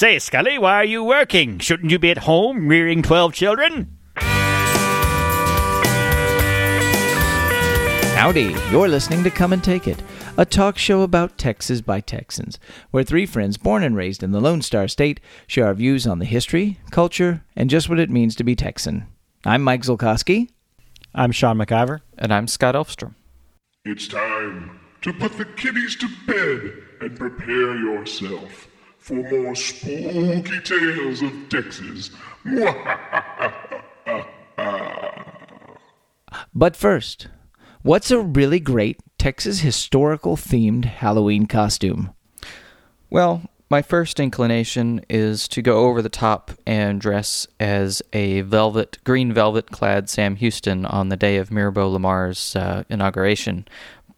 Say, Scully, why are you working? Shouldn't you be at home rearing 12 children? Howdy, you're listening to Come and Take It, a talk show about Texas by Texans, where three friends born and raised in the Lone Star State share our views on the history, culture, and just what it means to be Texan. I'm Mike Zolkowski. I'm Sean McIver. And I'm Scott Elfstrom. It's time to put the kiddies to bed and prepare yourself for more spooky tales of Texas. But first, what's a really great Texas historical themed Halloween costume? Well, my first inclination is to go over the top and dress as a velvet, green velvet clad Sam Houston on the day of Mirabeau Lamar's uh, inauguration.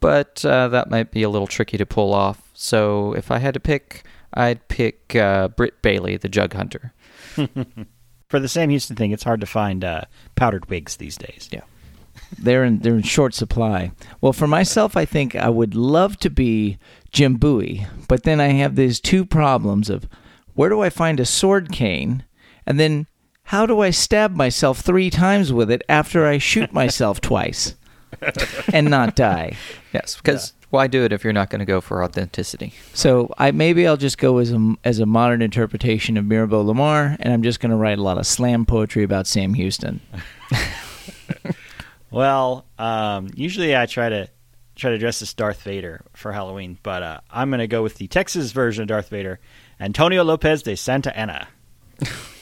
But uh, that might be a little tricky to pull off. So if I had to pick, I'd pick uh, Britt Bailey, the Jug Hunter. For the Sam Houston thing, it's hard to find uh, powdered wigs these days. Yeah. They're in they're in short supply. Well, for myself, I think I would love to be Jim Bowie, but then I have these two problems of where do I find a sword cane, and then how do I stab myself three times with it after I shoot myself twice and not die? Yes, because why do it if you're not going to go for authenticity? So I maybe I'll just go as a as a modern interpretation of Mirabeau Lamar, and I'm just going to write a lot of slam poetry about Sam Houston. Well, um, usually I try to try to dress as Darth Vader for Halloween, but uh, I'm going to go with the Texas version of Darth Vader, Antonio Lopez de Santa Anna,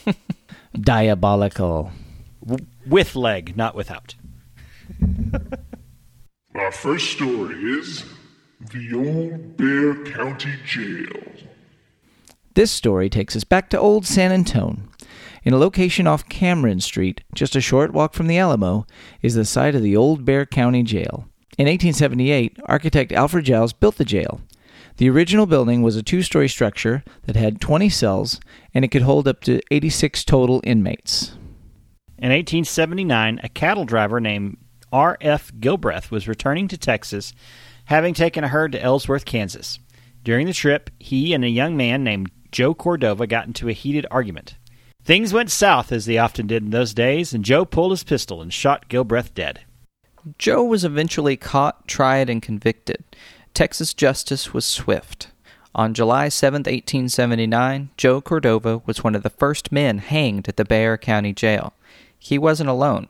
Diabolical. w- with leg, not without. Our first story is The Old Bexar County Jail. This story takes us back to Old San Antone. In a location off Cameron Street, just a short walk from the Alamo, is the site of the Old Bexar County Jail. In 1878, architect Alfred Giles built the jail. The original building was a two story structure that had 20 cells and it could hold up to 86 total inmates. In 1879, a cattle driver named R.F. Gilbreth was returning to Texas, having taken a herd to Ellsworth, Kansas. During the trip, he and a young man named Joe Cordova got into a heated argument. Things went south, as they often did in those days, and Joe pulled his pistol and shot Gilbreth dead. Joe was eventually caught, tried, and convicted. Texas justice was swift. On July 7, 1879, Joe Cordova was one of the first men hanged at the Bexar County Jail. He wasn't alone.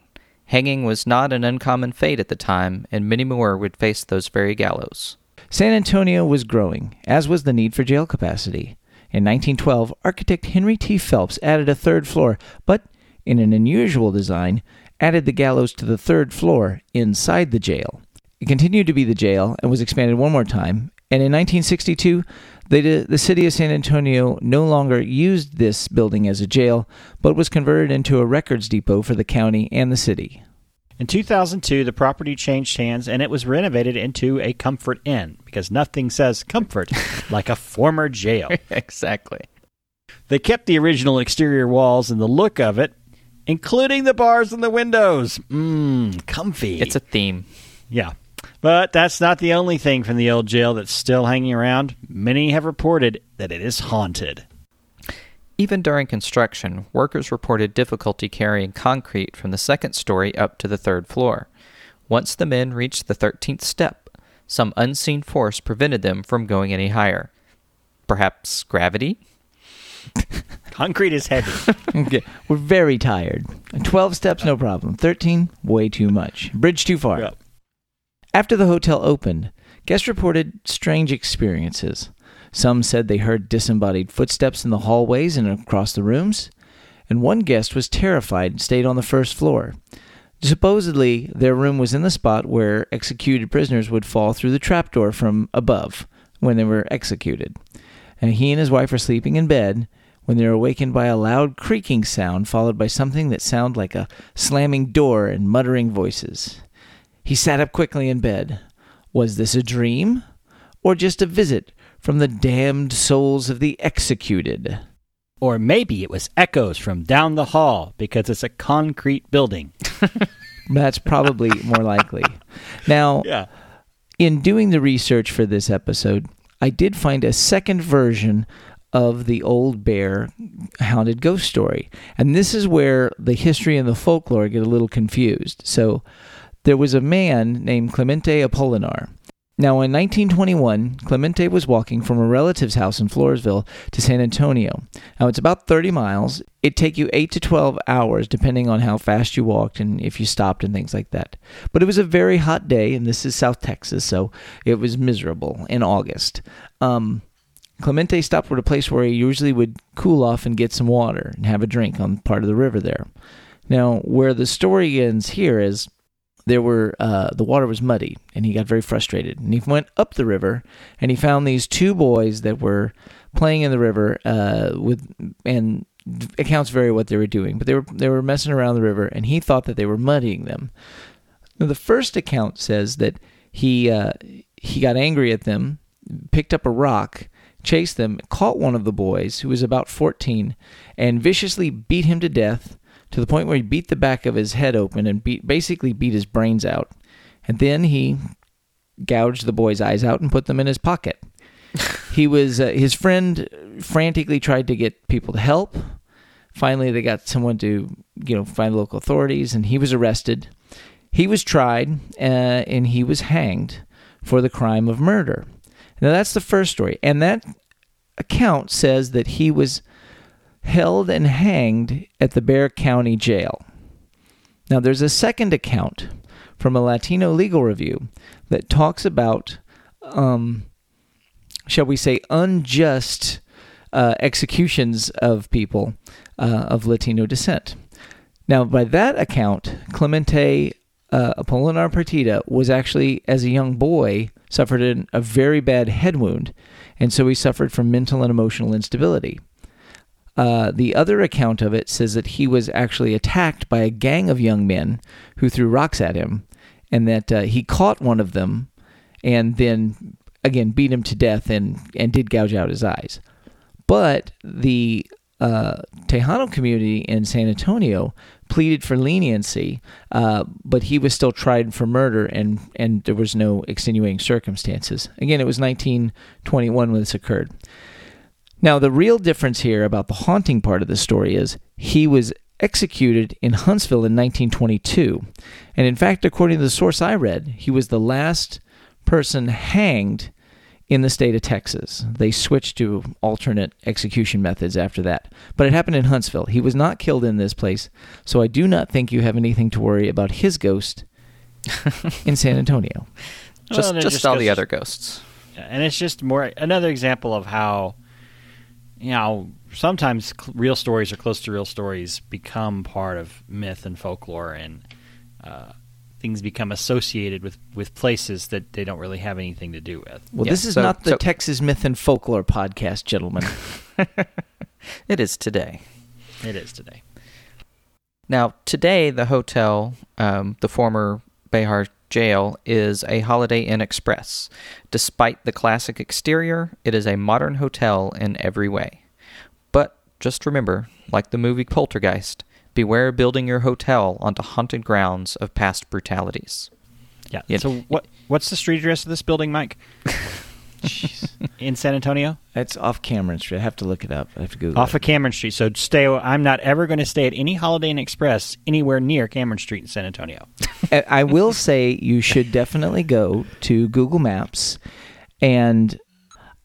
Hanging was not an uncommon fate at the time, and many more would face those very gallows. San Antonio was growing, as was the need for jail capacity. In 1912, architect Henry T. Phelps added a third floor, but in an unusual design, added the gallows to the third floor inside the jail. It continued to be the jail and was expanded one more time, and in 1962, the, the city of San Antonio no longer used this building as a jail, but was converted into a records depot for the county and the city. In 2002, the property changed hands and it was renovated into a comfort inn because nothing says comfort like a former jail. exactly. They kept the original exterior walls and the look of it, including the bars and the windows. Mmm, comfy. It's a theme. yeah. But that's not the only thing from the old jail that's still hanging around. Many have reported that it is haunted. Even during construction, workers reported difficulty carrying concrete from the second story up to the third floor. Once the men reached the 13th step, some unseen force prevented them from going any higher. Perhaps gravity? Concrete is heavy. Okay, we're very tired. 12 steps, no problem. 13, way too much. Bridge too far. Yeah. After the hotel opened, guests reported strange experiences. Some said they heard disembodied footsteps in the hallways and across the rooms, and one guest was terrified and stayed on the first floor. Supposedly, their room was in the spot where executed prisoners would fall through the trapdoor from above when they were executed. And he and his wife were sleeping in bed when they were awakened by a loud creaking sound, followed by something that sounded like a slamming door and muttering voices. He sat up quickly in bed. Was this a dream? Or just a visit from the damned souls of the executed? or maybe it was echoes from down the hall because it's a concrete building. That's probably more likely. Now, Yeah. in doing the research for this episode, I did find a second version of the old Bexar haunted ghost story. And this is where the history and the folklore get a little confused. So there was a man named Clemente Apolinar. Now, in 1921, Clemente was walking from a relative's house in Floresville to San Antonio. Now, it's about 30 miles. It'd take you 8 to 12 hours, depending on how fast you walked and if you stopped and things like that. But it was a very hot day, and this is South Texas, so it was miserable in August. Um, Clemente stopped at a place where he usually would cool off and get some water and have a drink on part of the river there. Now, where the story ends here is there were uh, the water was muddy and he got very frustrated and he went up the river and he found these two boys that were playing in the river uh, with and accounts vary what they were doing but they were they were messing around the river and he thought that they were muddying them. Now, the first account says that he uh, he got angry at them picked up a rock chased them caught one of the boys who was about 14 and viciously beat him to death to the point where he beat the back of his head open and beat, basically beat his brains out. And then he gouged the boy's eyes out and put them in his pocket. he was uh, his friend frantically tried to get people to help. Finally, they got someone to you know find local authorities, and he was arrested. He was tried uh, and he was hanged for the crime of murder. Now that's the first story, and that account says that he was held and hanged at the Bexar County Jail. Now, there's a second account from a Latino legal review that talks about, um, shall we say, unjust uh, executions of people uh, of Latino descent. Now, by that account, Clemente uh, Apolinar Partida was actually, as a young boy, suffered an, a very bad head wound, and so he suffered from mental and emotional instability. Uh, the other account of it says that he was actually attacked by a gang of young men who threw rocks at him, and that uh, he caught one of them and then again beat him to death and, and did gouge out his eyes. But the uh, Tejano community in San Antonio pleaded for leniency, uh, but he was still tried for murder, and, and there was no extenuating circumstances. Again, it was 1921 when this occurred. Now, the real difference here about the haunting part of the story is he was executed in Huntsville in 1922. And in fact, according to the source I read, he was the last person hanged in the state of Texas. They switched to alternate execution methods after that. But it happened in Huntsville. He was not killed in this place, so I do not think you have anything to worry about his ghost in San Antonio. Just, Well, just, it all goes the other ghosts. and it's just more another example of how you know sometimes cl- real stories or close to real stories become part of myth and folklore and uh, things become associated with, with places that they don't really have anything to do with Well, Yeah, this is so- not the so- Texas Myth and Folklore podcast, gentlemen. It is today. it is today Now, today, the hotel, um, the former Behar jail, is a Holiday Inn Express. Despite the classic exterior, it is a modern hotel in every way. But just remember, like the movie Poltergeist, beware building your hotel onto haunted grounds of past brutalities. yeah Yeah. so what what's the street address of this building mike in san antonio That's off Cameron Street. I have to look it up. I have to Google off it. of cameron street so stay i'm not ever going to stay at any holiday inn express anywhere near cameron street in san antonio I will say you should definitely go to Google Maps, and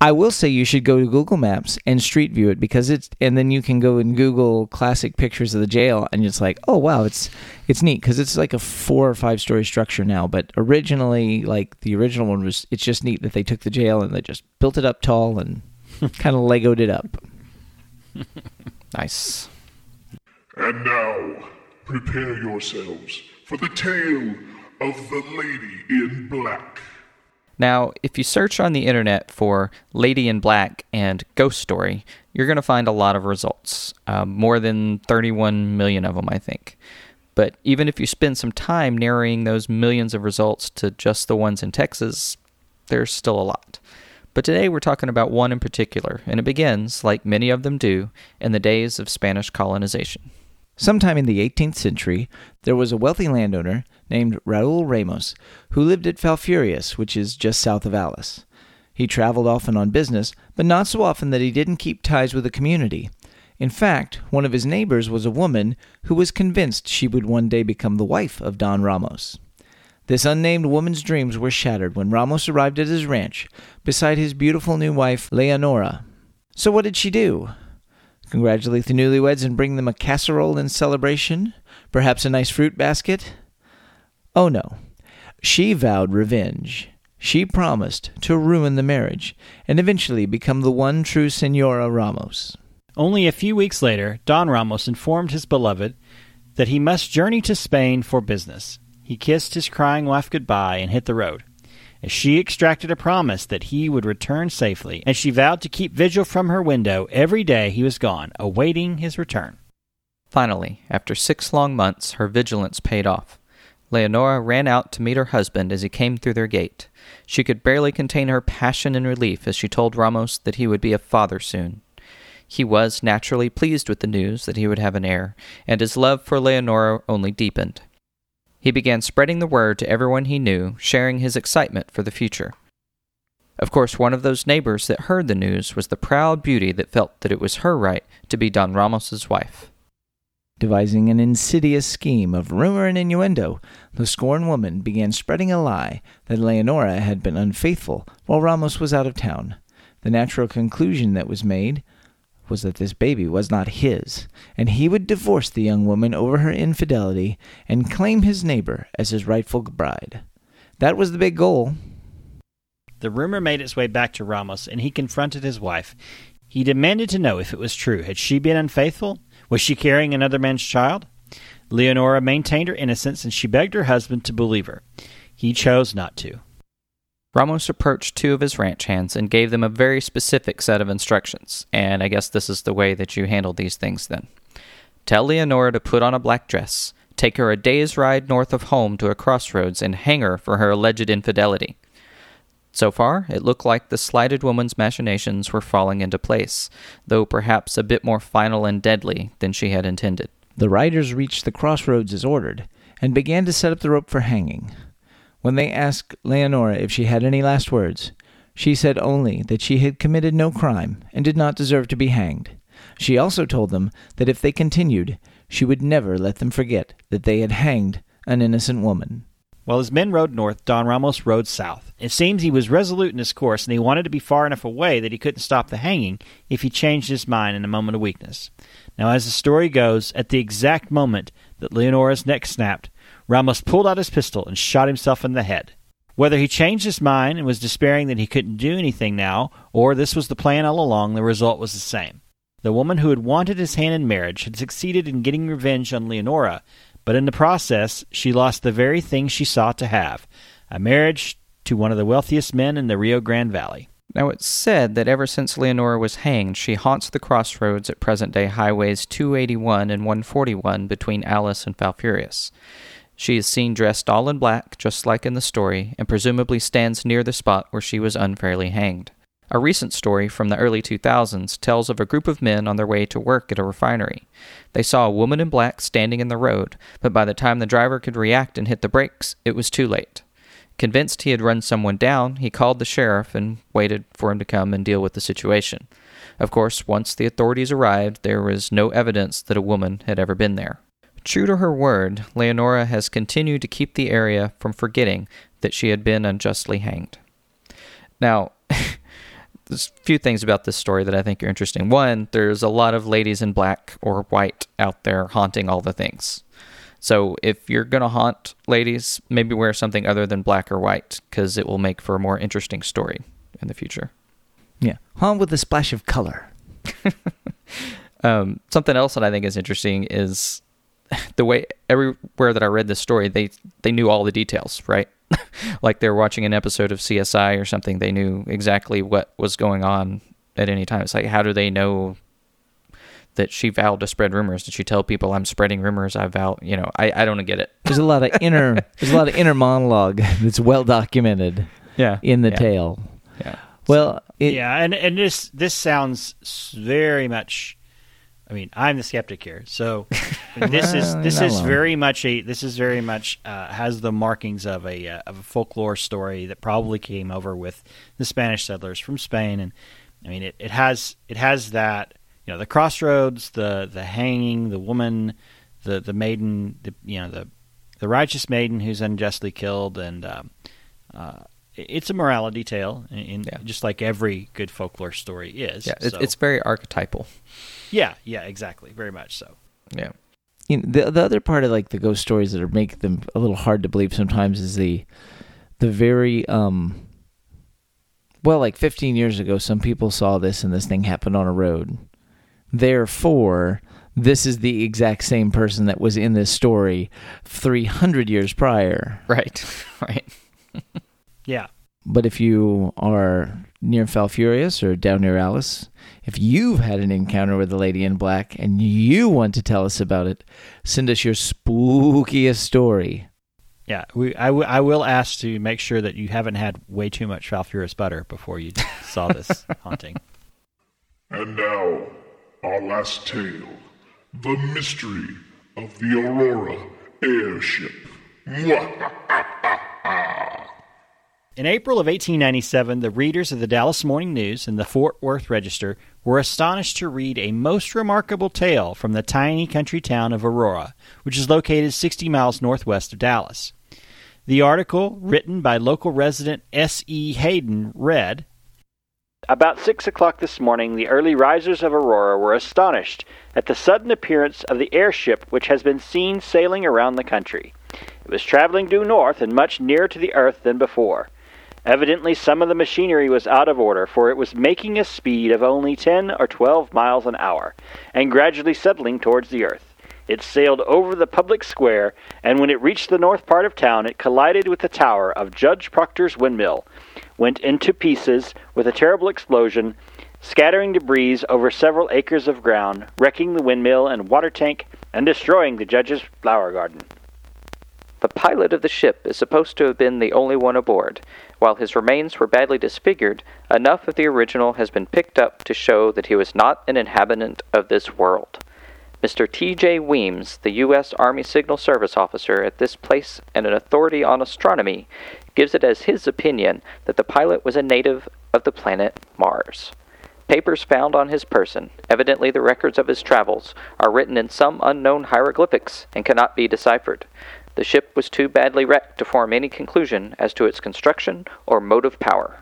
I will say you should go to Google Maps and Street View it because it's, and then you can go and Google classic pictures of the jail, and it's like, oh wow, it's it's neat because it's like a four or five story structure now, but originally, like the original one was, it's just neat that they took the jail and they just built it up tall and kind of legoed it up. Nice. And now, prepare yourselves for the tale of the Lady in Black. Now, if you search on the internet for Lady in Black and Ghost Story, you're going to find a lot of results. Um, more than 31 million of them, I think. But even if you spend some time narrowing those millions of results to just the ones in Texas, there's still a lot. But today we're talking about one in particular, and it begins, like many of them do, in the days of Spanish colonization. Sometime in the 18th century, there was a wealthy landowner named Raul Ramos who lived at Falfurrias, which is just south of Alice. He traveled often on business, but not so often that he didn't keep ties with the community. In fact, one of his neighbors was a woman who was convinced she would one day become the wife of Don Ramos. This unnamed woman's dreams were shattered when Ramos arrived at his ranch beside his beautiful new wife, Leonora. So, what did she do? Congratulate the newlyweds and bring them a casserole in celebration? Perhaps a nice fruit basket? Oh no. She vowed revenge. She promised to ruin the marriage and eventually become the one true Senora Ramos. Only a few weeks later, Don Ramos informed his beloved that he must journey to Spain for business. He kissed his crying wife goodbye and hit the road. She extracted a promise that he would return safely, and she vowed to keep vigil from her window every day he was gone, awaiting his return. Finally, after six long months, her vigilance paid off. Leonora ran out to meet her husband as he came through their gate. She could barely contain her passion and relief as she told Ramos that he would be a father soon. He was naturally pleased with the news that he would have an heir, and his love for Leonora only deepened. He began spreading the word to everyone he knew, sharing his excitement for the future. Of course, one of those neighbors that heard the news was the proud beauty that felt that it was her right to be Don Ramos's wife. Devising an insidious scheme of rumor and innuendo, the scorned woman began spreading a lie that Leonora had been unfaithful while Ramos was out of town. The natural conclusion that was made was that this baby was not his, and he would divorce the young woman over her infidelity and claim his neighbor as his rightful bride. That was the big goal. The rumor made its way back to Ramos, and he confronted his wife. He demanded to know if it was true. Had she been unfaithful? Was she carrying another man's child? Leonora maintained her innocence, and she begged her husband to believe her. He chose not to. Ramos approached two of his ranch hands and gave them a very specific set of instructions, and I guess this is the way that you handle these things then. Tell Leonora to put on a black dress, take her a day's ride north of home to a crossroads, and hang her for her alleged infidelity. So far, it looked like the slighted woman's machinations were falling into place, though perhaps a bit more final and deadly than she had intended. The riders reached the crossroads as ordered and began to set up the rope for hanging. When they asked Leonora if she had any last words, she said only that she had committed no crime and did not deserve to be hanged. She also told them that if they continued, she would never let them forget that they had hanged an innocent woman. While his men rode north, Don Ramos rode south. It seems he was resolute in his course, and he wanted to be far enough away that he couldn't stop the hanging if he changed his mind in a moment of weakness. Now, as the story goes, at the exact moment that Leonora's neck snapped, Ramos pulled out his pistol and shot himself in the head. Whether he changed his mind and was despairing that he couldn't do anything now, or this was the plan all along, the result was the same. The woman who had wanted his hand in marriage had succeeded in getting revenge on Leonora, but in the process she lost the very thing she sought to have a marriage to one of the wealthiest men in the Rio Grande Valley. Now, it's said that ever since Leonora was hanged, she haunts the crossroads at present day highways 281 and 141 between Alice and Falfurrias. She is seen dressed all in black, just like in the story, and presumably stands near the spot where she was unfairly hanged. A recent story from the early 2000s tells of a group of men on their way to work at a refinery. They saw a woman in black standing in the road, but by the time the driver could react and hit the brakes, it was too late. Convinced he had run someone down, he called the sheriff and waited for him to come and deal with the situation. Of course, once the authorities arrived, there was no evidence that a woman had ever been there. True to her word, Leonora has continued to keep the area from forgetting that she had been unjustly hanged. Now, there's a few things about this story that I think are interesting. One, there's a lot of ladies in black or white out there haunting all the things. So if you're going to haunt ladies, maybe wear something other than black or white because it will make for a more interesting story in the future. Yeah, haunt with a splash of color. um, something else that I think is interesting is the way everywhere that I read this story, they they knew all the details, right? like they're watching an episode of CSI or something. They knew exactly what was going on at any time. It's like, how do they know that she vowed to spread rumors? Did she tell people I'm spreading rumors? I vow, you know, I, I don't get it. There's a lot of inner there's a lot of inner monologue that's well documented. Yeah, in the yeah. tale. Yeah. Well, it, yeah, and and this this sounds very much. I mean, I'm the skeptic here, so this is this is alone. very much a this is very much uh, has the markings of a uh, of a folklore story that probably came over with the Spanish settlers from Spain, and I mean it, it has it has that you know the crossroads, the the hanging, the woman, the the maiden, the you know the the righteous maiden who's unjustly killed, and um, uh, it's a morality tale, in, in Yeah. just like every good folklore story is. Yeah, So- it's very archetypal. yeah, yeah, exactly, very much so. Yeah. you know, the the other part of like the ghost stories that are make them a little hard to believe sometimes is the the very um well like 15 years ago some people saw this and this thing happened on a road therefore this is the exact same person that was in this story 300 years prior Right. right. Yeah, but if you are near Falfurrias or down near Alice, if you've had an encounter with the lady in black and you want to tell us about it, send us your spookiest story. Yeah, we I, w- I will ask to make sure that you haven't had way too much Falfurrias butter before you saw this haunting. And now, our last tale The Mystery of the Aurora Airship. In April of 1897, the readers of the Dallas Morning News and the Fort Worth Register were astonished to read a most remarkable tale from the tiny country town of Aurora, which is located 60 miles northwest of Dallas. The article, written by local resident S. E. Hayden, read About six o'clock this morning, the early risers of Aurora were astonished at the sudden appearance of the airship which has been seen sailing around the country. It was traveling due north and much nearer to the earth than before. Evidently, some of the machinery was out of order, for it was making a speed of only 10 or 12 miles an hour, and gradually settling towards the earth. It sailed over the public square, and when it reached the north part of town, it collided with the tower of Judge Proctor's windmill, went into pieces with a terrible explosion, scattering debris over several acres of ground, wrecking the windmill and water tank, and destroying the judge's flower garden. The pilot of the ship is supposed to have been the only one aboard. While his remains were badly disfigured, enough of the original has been picked up to show that he was not an inhabitant of this world. Mr. T.J. Weems, the U.S. Army Signal Service officer at this place and an authority on astronomy, gives it as his opinion that the pilot was a native of the planet Mars. Papers found on his person, evidently the records of his travels, are written in some unknown hieroglyphics and cannot be deciphered. The ship was too badly wrecked to form any conclusion as to its construction or motive power.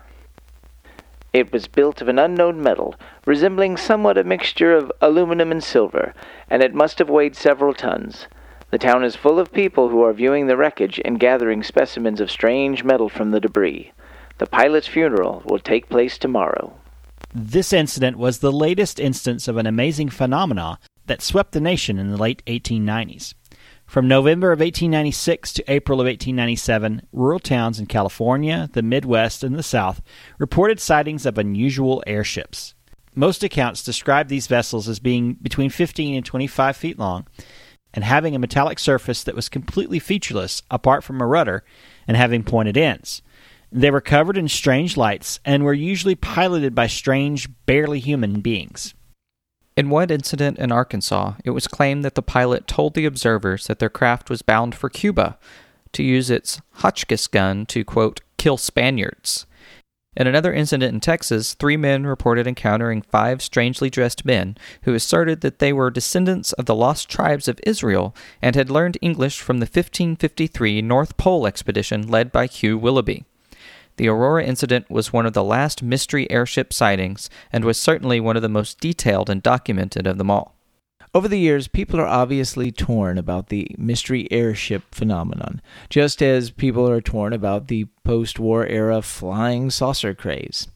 It was built of an unknown metal, resembling somewhat a mixture of aluminum and silver, and it must have weighed several tons. The town is full of people who are viewing the wreckage and gathering specimens of strange metal from the debris. The pilot's funeral will take place tomorrow. This incident was the latest instance of an amazing phenomena that swept the nation in the late 1890s. From November of 1896 to April of 1897, rural towns in California, the Midwest, and the South reported sightings of unusual airships. Most accounts describe these vessels as being between 15 and 25 feet long and having a metallic surface that was completely featureless apart from a rudder and having pointed ends. They were covered in strange lights and were usually piloted by strange, barely human beings. In one incident in Arkansas, it was claimed that the pilot told the observers that their craft was bound for Cuba to use its Hotchkiss gun to, quote, kill Spaniards. In another incident in Texas, three men reported encountering five strangely dressed men who asserted that they were descendants of the lost tribes of Israel and had learned English from the 1553 North Pole expedition led by Hugh Willoughby. The Aurora incident was one of the last mystery airship sightings and was certainly one of the most detailed and documented of them all. Over the years, people are obviously torn about the mystery airship phenomenon, just as people are torn about the post war era flying saucer craze.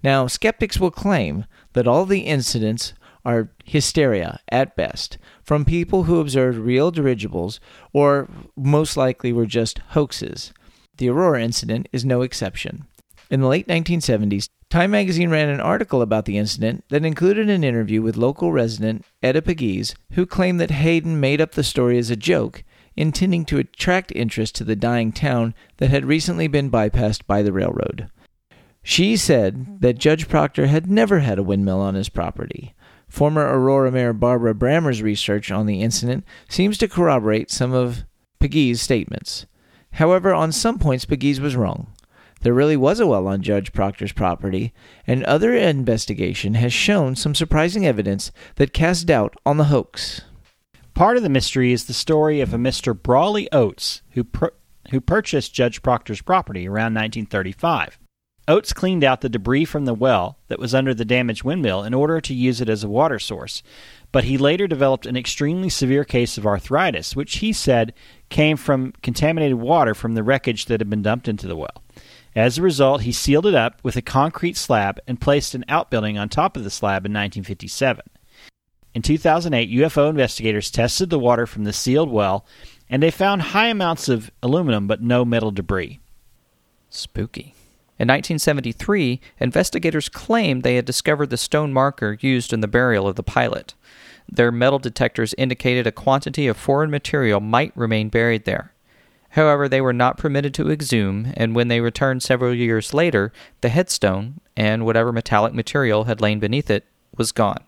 Now, skeptics will claim that all the incidents are hysteria at best from people who observed real dirigibles or most likely were just hoaxes. The Aurora incident is no exception. In the late 1970s, Time magazine ran an article about the incident that included an interview with local resident Etta Pegues, who claimed that Hayden made up the story as a joke, intending to attract interest to the dying town that had recently been bypassed by the railroad. She said that Judge Proctor had never had a windmill on his property. Former Aurora Mayor Barbara Brammer's research on the incident seems to corroborate some of Pegues' statements. However, on some points, Pegues was wrong. There really was a well on Judge Proctor's property, and other investigation has shown some surprising evidence that casts doubt on the hoax. Part of the mystery is the story of a Mr. Brawley Oates who who purchased Judge Proctor's property around 1935. Oates cleaned out the debris from the well that was under the damaged windmill in order to use it as a water source, but he later developed an extremely severe case of arthritis, which he said came from contaminated water from the wreckage that had been dumped into the well. As a result, he sealed it up with a concrete slab and placed an outbuilding on top of the slab in 1957. In 2008, UFO investigators tested the water from the sealed well and they found high amounts of aluminum but no metal debris. Spooky. In 1973, investigators claimed they had discovered the stone marker used in the burial of the pilot. Their metal detectors indicated a quantity of foreign material might remain buried there. However, they were not permitted to exhume, and when they returned several years later, the headstone and whatever metallic material had lain beneath it was gone.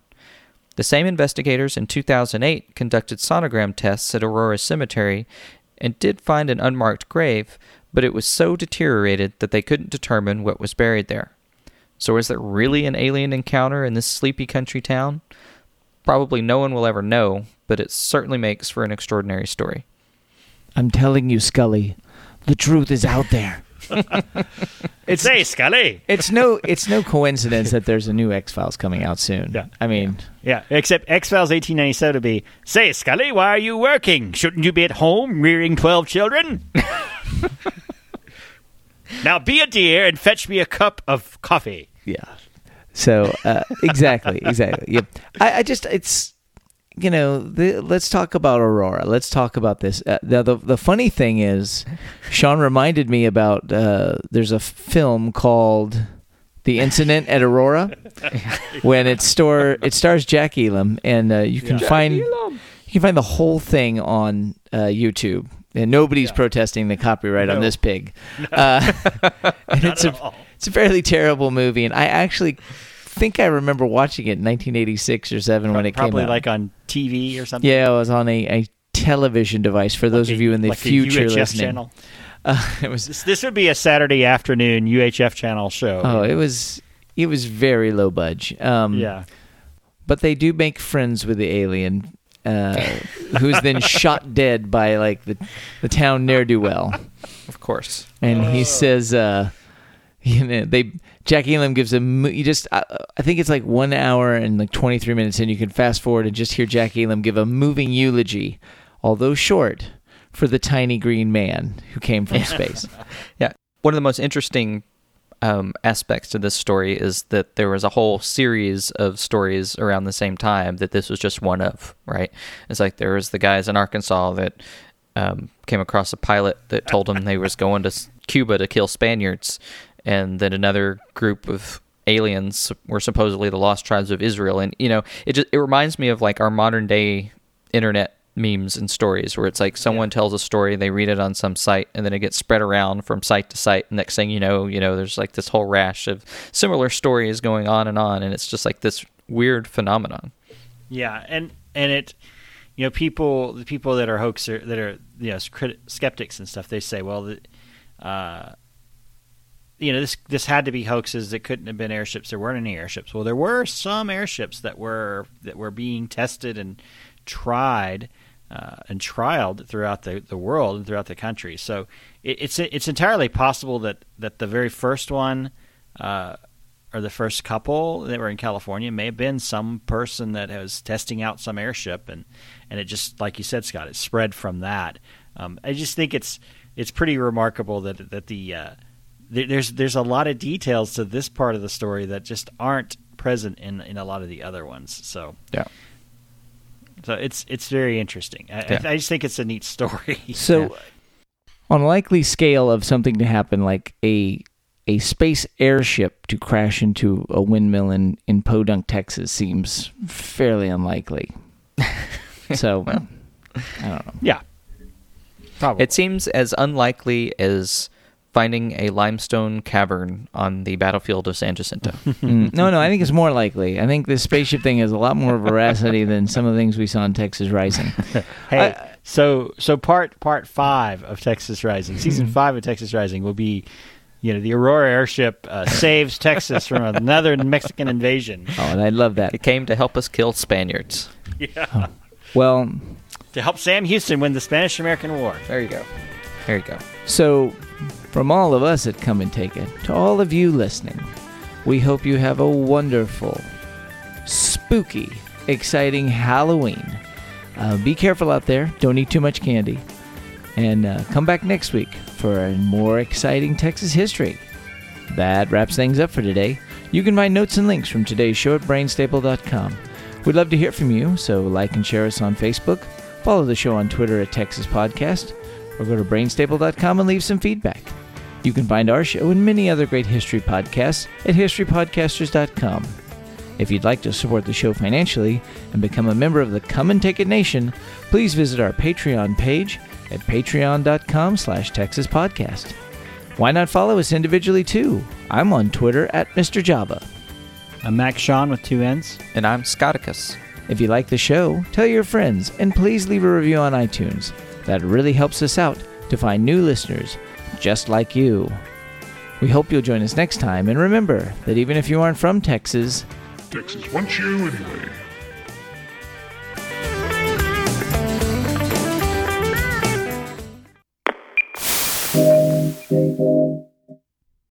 The same investigators in 2008 conducted sonogram tests at Aurora Cemetery and did find an unmarked grave, but it was so deteriorated that they couldn't determine what was buried there. So, is there really an alien encounter in this sleepy country town? Probably no one will ever know, but it certainly makes for an extraordinary story. I'm telling you, Scully, the truth is out there. It's Say, Scully! It's no it's no coincidence that there's a new X Files coming out soon. Yeah. I mean, Yeah, except X Files 1897 would be Say, Scully, why are you working? Shouldn't you be at home rearing 12 children? now be a dear and fetch me a cup of coffee. yeah. So uh, exactly, exactly. Yep. I, I just it's you know the, let's talk about Aurora. Let's talk about this. Uh, the, the the funny thing is, Sean reminded me about uh, there's a film called The Incident at Aurora when it store it stars Jack Elam and uh, you can find you can find the whole thing on uh, YouTube. And nobody's protesting the copyright on this pig. Uh, and it's at a all. it's a fairly terrible movie, and I actually think I remember watching it in 1986 or seven when it Probably came out. like on TV or something. yeah, it was on a, a television device. For those Like of you in the like a future UHF listening, channel. Uh, it was This, this would be a Saturday afternoon UHF channel show. oh, it was it was very low budge. Um, yeah. but they do make friends with the alien, uh, who's then shot dead by like the the town ne'er do well. Of course. and he says, uh, you know, they Jack Elam gives a you just I, I think it's like one hour and like twenty three minutes, and you can fast forward and just hear Jack Elam give a moving eulogy, although short, for the tiny green man who came from space. Yeah. One of the most interesting um, aspects to this story is that there was a whole series of stories around the same time that this was just one of, right? It's like there was the guys in Arkansas that um, came across a pilot that told them they was going to Cuba to kill Spaniards, and then another group of aliens were supposedly the lost tribes of Israel, and you know, it just it reminds me of like our modern day internet memes and stories where it's like someone tells a story they read it on some site and then it gets spread around from site to site. And next thing you know you know there's like this whole rash of similar stories going on and on. And it's just like this weird phenomenon. Yeah, and and it, you know, people the people that are hoaxer that are you know crit- skeptics and stuff. They say, well, the, uh, you know, this this had to be hoaxes. It couldn't have been airships. There weren't any airships. Well, there were some airships that were that were being tested and tried. Uh, and trialed throughout the, the world and throughout the country, so it, it's it's entirely possible that, that the very first one uh, or the first couple that were in California may have been some person that was testing out some airship, and and it just like you said, Scott, it spread from that. Um, I just think it's it's pretty remarkable that that the uh, there, there's there's a lot of details to this part of the story that just aren't present in in a lot of the other ones. So yeah so it's it's very interesting. I, Yeah. I, I just think it's a neat story. So, on a likely scale of something to happen, like a a space airship to crash into a windmill in in Podunk, Texas, seems fairly unlikely. so, I don't know. yeah, probably. it seems as unlikely as finding a limestone cavern on the battlefield of San Jacinto. Mm, no, no, I think it's more likely. I think this spaceship thing has a lot more veracity than some of the things we saw in Texas Rising. Hey, I- so so part part five of Texas Rising, season five of Texas Rising will be, you know, the Aurora airship uh, saves Texas from another Mexican invasion. Oh, and I love that. it came to help us kill Spaniards. Yeah. Well, To help Sam Houston win the Spanish American War. There you go. There you go. So, from all of us at Come and Take It, to all of you listening, we hope you have a wonderful, spooky, exciting Halloween. Uh, be careful out there. Don't eat too much candy. And uh, come back next week for a more exciting Texas history. That wraps things up for today. You can find notes and links from today's show at brainstaple.com. We'd love to hear from you, so like and share us on Facebook, follow the show on Twitter at Texas Podcast, or go to brainstaple.com and leave some feedback. You can find our show and many other great history podcasts at historypodcasters.com. If you'd like to support the show financially and become a member of the Come and Take It Nation, please visit our Patreon page at patreon.com slash Texas Podcast. Why not follow us individually too? I'm on Twitter at Mr. Java. I'm Max Sean with two N's. And I'm Scotticus. If you like the show, tell your friends and please leave a review on iTunes. That really helps us out to find new listeners just like you. We hope you'll join us next time and remember that even if you aren't from Texas, Texas wants you anyway.